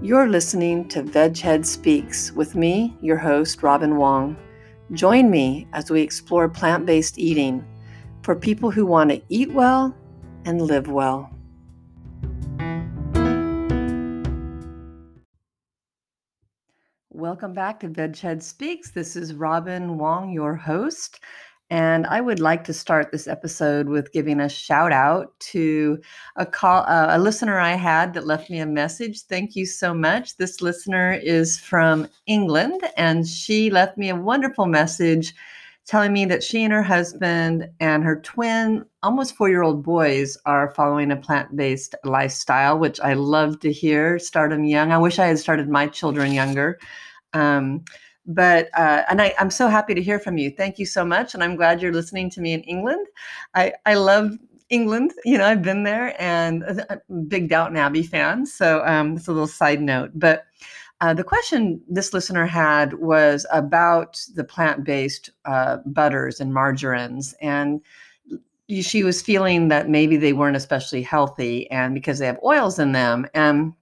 You're listening to Veghead Speaks with me, your host, Robin Wong. Join me as we explore plant based eating for people who want to eat well and live well. Welcome back to Veghead Speaks. This is Robin Wong, your host. And I would like to start this episode with giving a shout out to a call uh, a listener I had that left me a message. Thank you so much. This listener is from England and she left me a wonderful message telling me that she and her husband and her twin almost 4-year-old boys are following a plant-based lifestyle, which I love to hear. Start them young. I wish I had started my children younger. Um, but uh, and I, I'm so happy to hear from you. Thank you so much, and I'm glad you're listening to me in England. I I love England. You know, I've been there, and a big Downton Abbey fan. So um, it's a little side note, but. Uh, the question this listener had was about the plant-based uh, butters and margarines, and she was feeling that maybe they weren't especially healthy, and because they have oils in them, and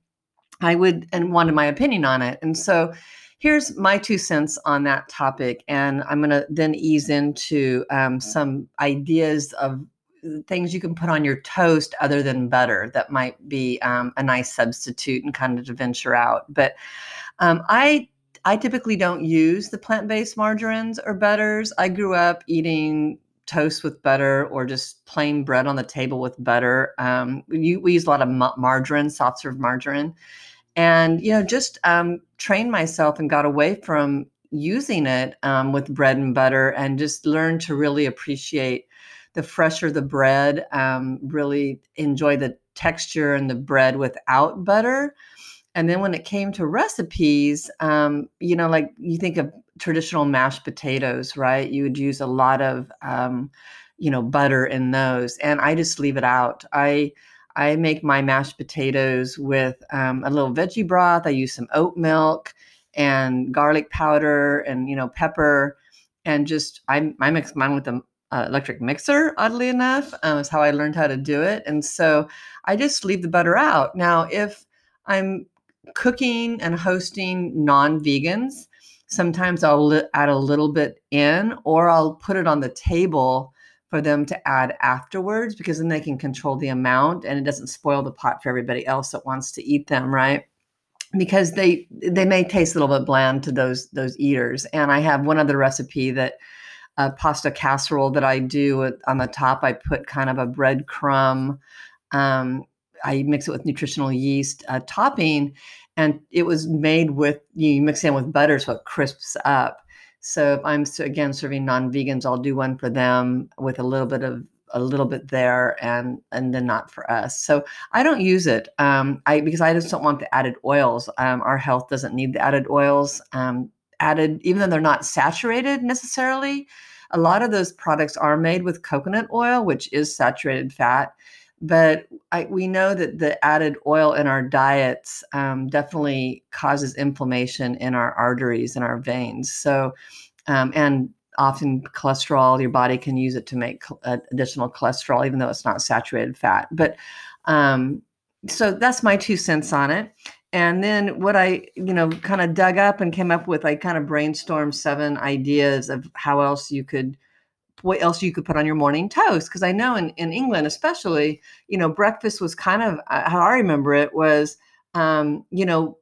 I would and wanted my opinion on it, and so here's my two cents on that topic. And I'm going to then ease into um, some ideas of things you can put on your toast other than butter that might be um, a nice substitute and kind of to venture out. But um, I I typically don't use the plant-based margarines or butters. I grew up eating toast with butter or just plain bread on the table with butter. Um, we use a lot of margarine, soft serve margarine and you know just um, trained myself and got away from using it um, with bread and butter and just learned to really appreciate the fresher the bread um, really enjoy the texture and the bread without butter. And then when it came to recipes um, you know like you think of traditional mashed potatoes right? You would use a lot of um, you know butter in those and i just leave it out. I I make my mashed potatoes with um, a little veggie broth. I use some oat milk and garlic powder and you know pepper, and just I, I mix mine with an uh, electric mixer. Oddly enough, um, is how I learned how to do it. And so I just leave the butter out. Now, if I'm cooking and hosting non-vegans, sometimes I'll li- add a little bit in, or I'll put it on the table for them to add afterwards because then they can control the amount and it doesn't spoil the pot for everybody else that wants to eat them, right? Because they they may taste a little bit bland to those those eaters. And I have one other recipe that a pasta casserole that I do on the top. I put kind of a breadcrumb. Um, I mix it with nutritional yeast uh, topping, and it was made with you mix it in with butter so it crisps up. So if I'm again serving non-vegans, I'll do one for them with a little bit of a little bit there and and then not for us. So I don't use it um, I because I just don't want the added oils. Um, our health doesn't need the added oils um, added, even though they're not saturated necessarily. A lot of those products are made with coconut oil, which is saturated fat but I, we know that the added oil in our diets um, definitely causes inflammation in our arteries and our veins. So, um, and often cholesterol, your body can use it to make uh, additional cholesterol, even though it's not saturated fat. But um, so that's my two cents on it. And then what I, you know, kind of dug up and came up with, I kind of brainstormed seven ideas of how else you could what else you could put on your morning toast because i know in, in england especially you know breakfast was kind of uh, how i remember it was um, you know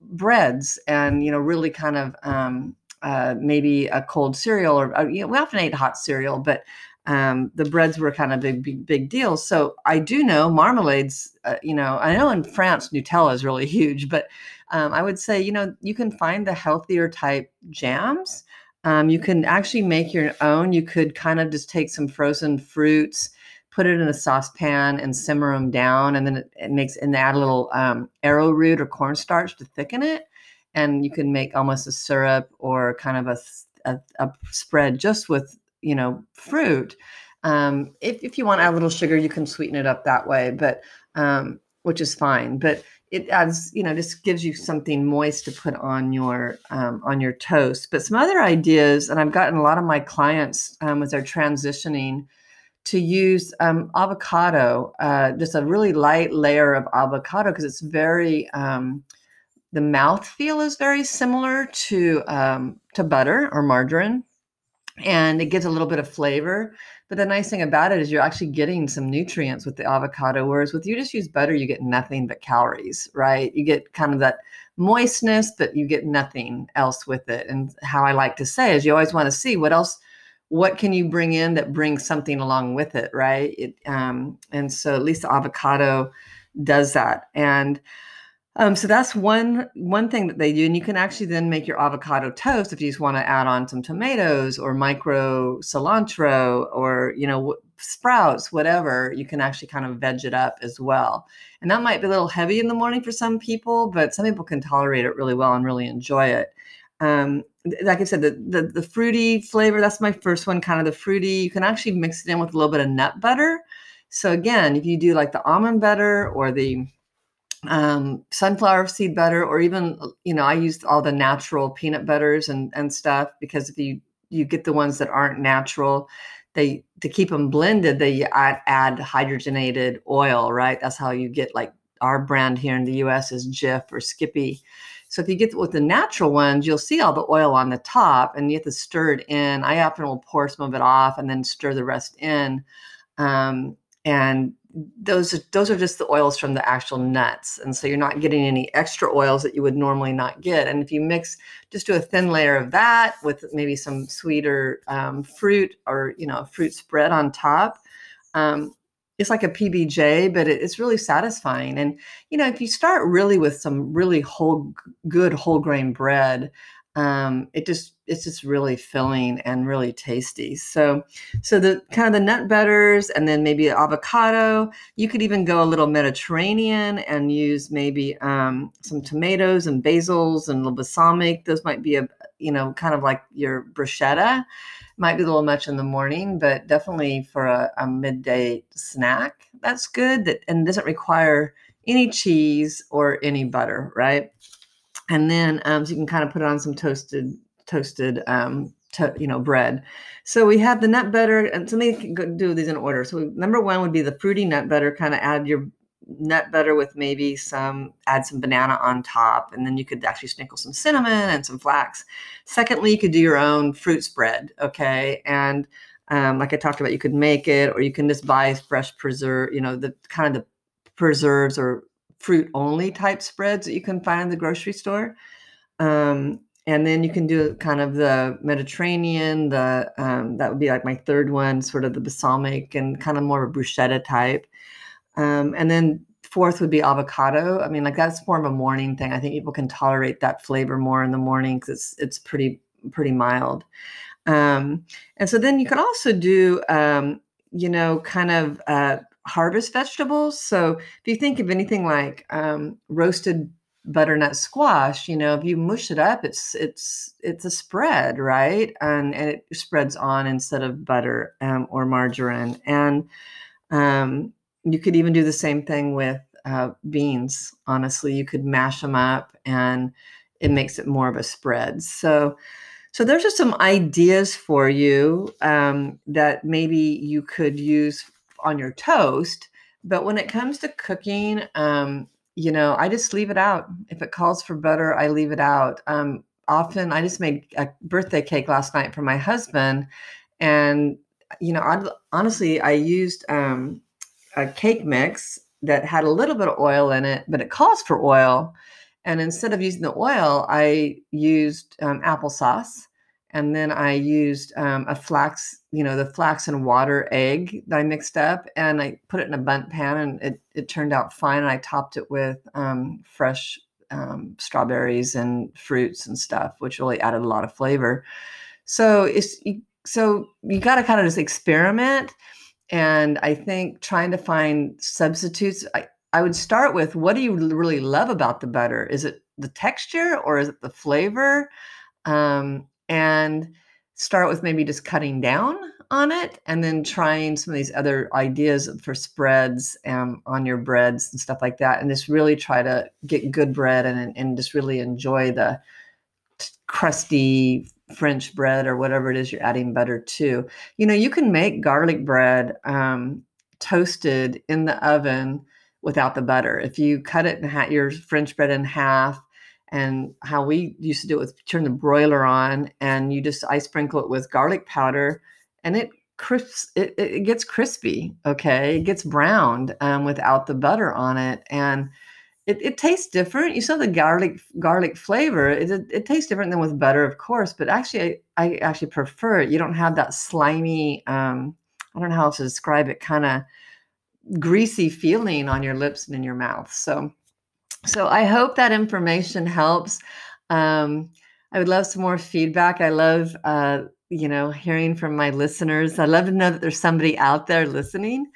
breads and you know really kind of um, uh, maybe a cold cereal or uh, you know, we often ate hot cereal but um, the breads were kind of big, big, big deals. So I do know marmalades. Uh, you know, I know in France Nutella is really huge, but um, I would say you know you can find the healthier type jams um, you can actually make your own. You could kind of just take some frozen fruits, put it in a saucepan, and simmer them down, and then it, it makes and add a little um, arrowroot or cornstarch to thicken it. and you can make almost a syrup or kind of a, a, a spread just with you know fruit. Um, if if you want to add a little sugar, you can sweeten it up that way, but um, which is fine. But it adds you know just gives you something moist to put on your um, on your toast. But some other ideas and i've gotten a lot of my clients um, as they're transitioning to use um, avocado uh, just a really light layer of avocado because it's very um, the mouth feel is very similar to um, to butter or margarine and it gives a little bit of flavor but the nice thing about it is you're actually getting some nutrients with the avocado, whereas with you just use butter, you get nothing but calories, right? You get kind of that moistness, but you get nothing else with it. And how I like to say is you always want to see what else, what can you bring in that brings something along with it, right? It, um, and so at least avocado does that. And um, so that's one one thing that they do, and you can actually then make your avocado toast if you just want to add on some tomatoes or micro cilantro or you know sprouts, whatever. You can actually kind of veg it up as well, and that might be a little heavy in the morning for some people, but some people can tolerate it really well and really enjoy it. Um, like I said, the, the the fruity flavor that's my first one, kind of the fruity. You can actually mix it in with a little bit of nut butter. So again, if you do like the almond butter or the um, sunflower seed butter, or even you know, I used all the natural peanut butters and and stuff because if you you get the ones that aren't natural, they to keep them blended, they add, add hydrogenated oil, right? That's how you get like our brand here in the U.S. is Jif or Skippy. So if you get with the natural ones, you'll see all the oil on the top, and you have to stir it in. I often will pour some of it off and then stir the rest in. Um, and those are, those are just the oils from the actual nuts. And so you're not getting any extra oils that you would normally not get. And if you mix just do a thin layer of that with maybe some sweeter um, fruit or you know fruit spread on top. Um, it's like a pbj but it, it's really satisfying. And you know if you start really with some really whole good whole grain bread um, it just it's just really filling and really tasty. So so the kind of the nut butters and then maybe avocado. You could even go a little Mediterranean and use maybe um, some tomatoes and basils and a little balsamic. Those might be a you know kind of like your bruschetta. Might be a little much in the morning, but definitely for a, a midday snack, that's good. That and doesn't require any cheese or any butter, right? And then um, so you can kind of put it on some toasted toasted um, to, you know bread. So we have the nut butter, and so let me do these in order. So number one would be the fruity nut butter. Kind of add your nut butter with maybe some add some banana on top, and then you could actually sprinkle some cinnamon and some flax. Secondly, you could do your own fruit spread. Okay, and um, like I talked about, you could make it, or you can just buy fresh preserve. You know the kind of the preserves or fruit only type spreads that you can find in the grocery store. Um, and then you can do kind of the Mediterranean, the um, that would be like my third one, sort of the balsamic and kind of more of a bruschetta type. Um, and then fourth would be avocado. I mean, like that's more of a morning thing. I think people can tolerate that flavor more in the morning because it's it's pretty pretty mild. Um, and so then you can also do, um, you know, kind of uh, harvest vegetables. So if you think of anything like um, roasted butternut squash, you know, if you mush it up, it's it's it's a spread, right? And and it spreads on instead of butter um, or margarine. And um, you could even do the same thing with uh, beans. Honestly, you could mash them up, and it makes it more of a spread. So. So there's just some ideas for you um, that maybe you could use on your toast. But when it comes to cooking, um, you know, I just leave it out. If it calls for butter, I leave it out. Um, often, I just made a birthday cake last night for my husband, and you know, I, honestly, I used um, a cake mix that had a little bit of oil in it, but it calls for oil. And instead of using the oil, I used um, applesauce and then I used um, a flax, you know, the flax and water egg that I mixed up, and I put it in a Bundt pan, and it it turned out fine. And I topped it with um, fresh um, strawberries and fruits and stuff, which really added a lot of flavor. So it's so you got to kind of just experiment, and I think trying to find substitutes. I, I would start with what do you really love about the butter? Is it the texture or is it the flavor? Um, and start with maybe just cutting down on it and then trying some of these other ideas for spreads um, on your breads and stuff like that and just really try to get good bread and, and just really enjoy the crusty french bread or whatever it is you're adding butter to. You know you can make garlic bread um, toasted in the oven without the butter. If you cut it in half your french bread in half and how we used to do it with turn the broiler on and you just i sprinkle it with garlic powder and it crisps it, it gets crispy okay? It gets browned um, without the butter on it and it, it tastes different. You saw the garlic garlic flavor. It, it, it, tastes different than with butter of course but actually I, I actually prefer it. You don't have that slimy um, i don't know how else to describe it kind of greasy feeling on your lips and in your mouth. So so i hope that information helps um, i would love some more feedback i love uh, you know, hearing from my listeners. I love to know that there's somebody out there listening.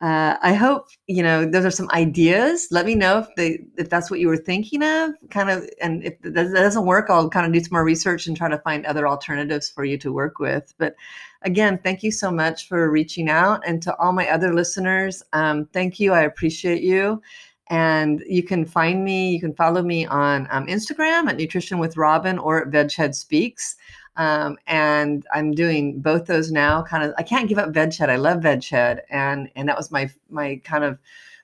Uh, I hope you know those are some ideas. Let me know if they if that's what you were thinking of, kind of. And if that doesn't work, I'll kind of do some more research and try to find other alternatives for you to work with. But again, thank you so much for reaching out, and to all my other listeners, um, thank you. I appreciate you. And you can find me, you can follow me on um, Instagram at Nutrition with Robin or at Veghead Speaks. Um, and I'm doing both those now. Kind of, I can't give up Veghead. I love Veghead, and and that was my my kind of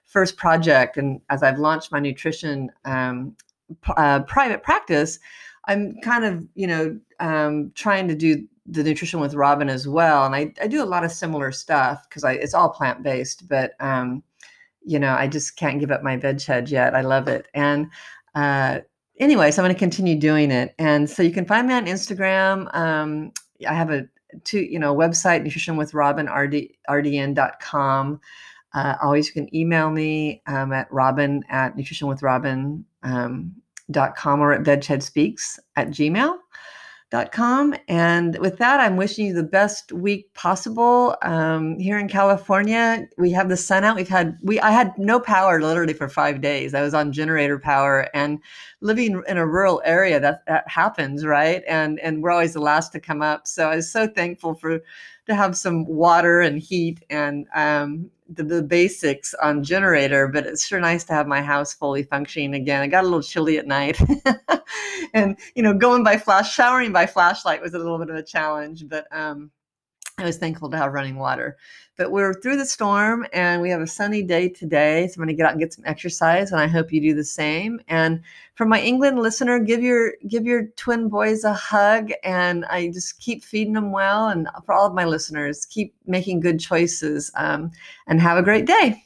first project. And as I've launched my nutrition um, p- uh, private practice, I'm kind of you know um, trying to do the nutrition with Robin as well. And I, I do a lot of similar stuff because I it's all plant based, but um, you know I just can't give up my Veghead yet. I love it, and uh, anyway, so I'm going to continue doing it. And so you can find me on Instagram. Um, I have a two, you know, website, nutritionwithrobin.rdn.com. Uh, always you can email me um, at robin at nutritionwithrobin.com um, or at vegheadspeaks at gmail com. And with that, I'm wishing you the best week possible. Um, here in California, we have the sun out. We've had we I had no power literally for five days. I was on generator power and living in a rural area that that happens, right? And and we're always the last to come up. So I was so thankful for to have some water and heat and um, the, the, basics on generator, but it's sure nice to have my house fully functioning again. I got a little chilly at night, and you know, going by flash, showering by flashlight was a little bit of a challenge, but um, I was thankful to have running water. But we're through the storm and we have a sunny day today. So I'm going to get out and get some exercise and I hope you do the same. And for my England listener, give your give your twin boys a hug and I just keep feeding them well and for all of my listeners, keep making good choices um, and have a great day.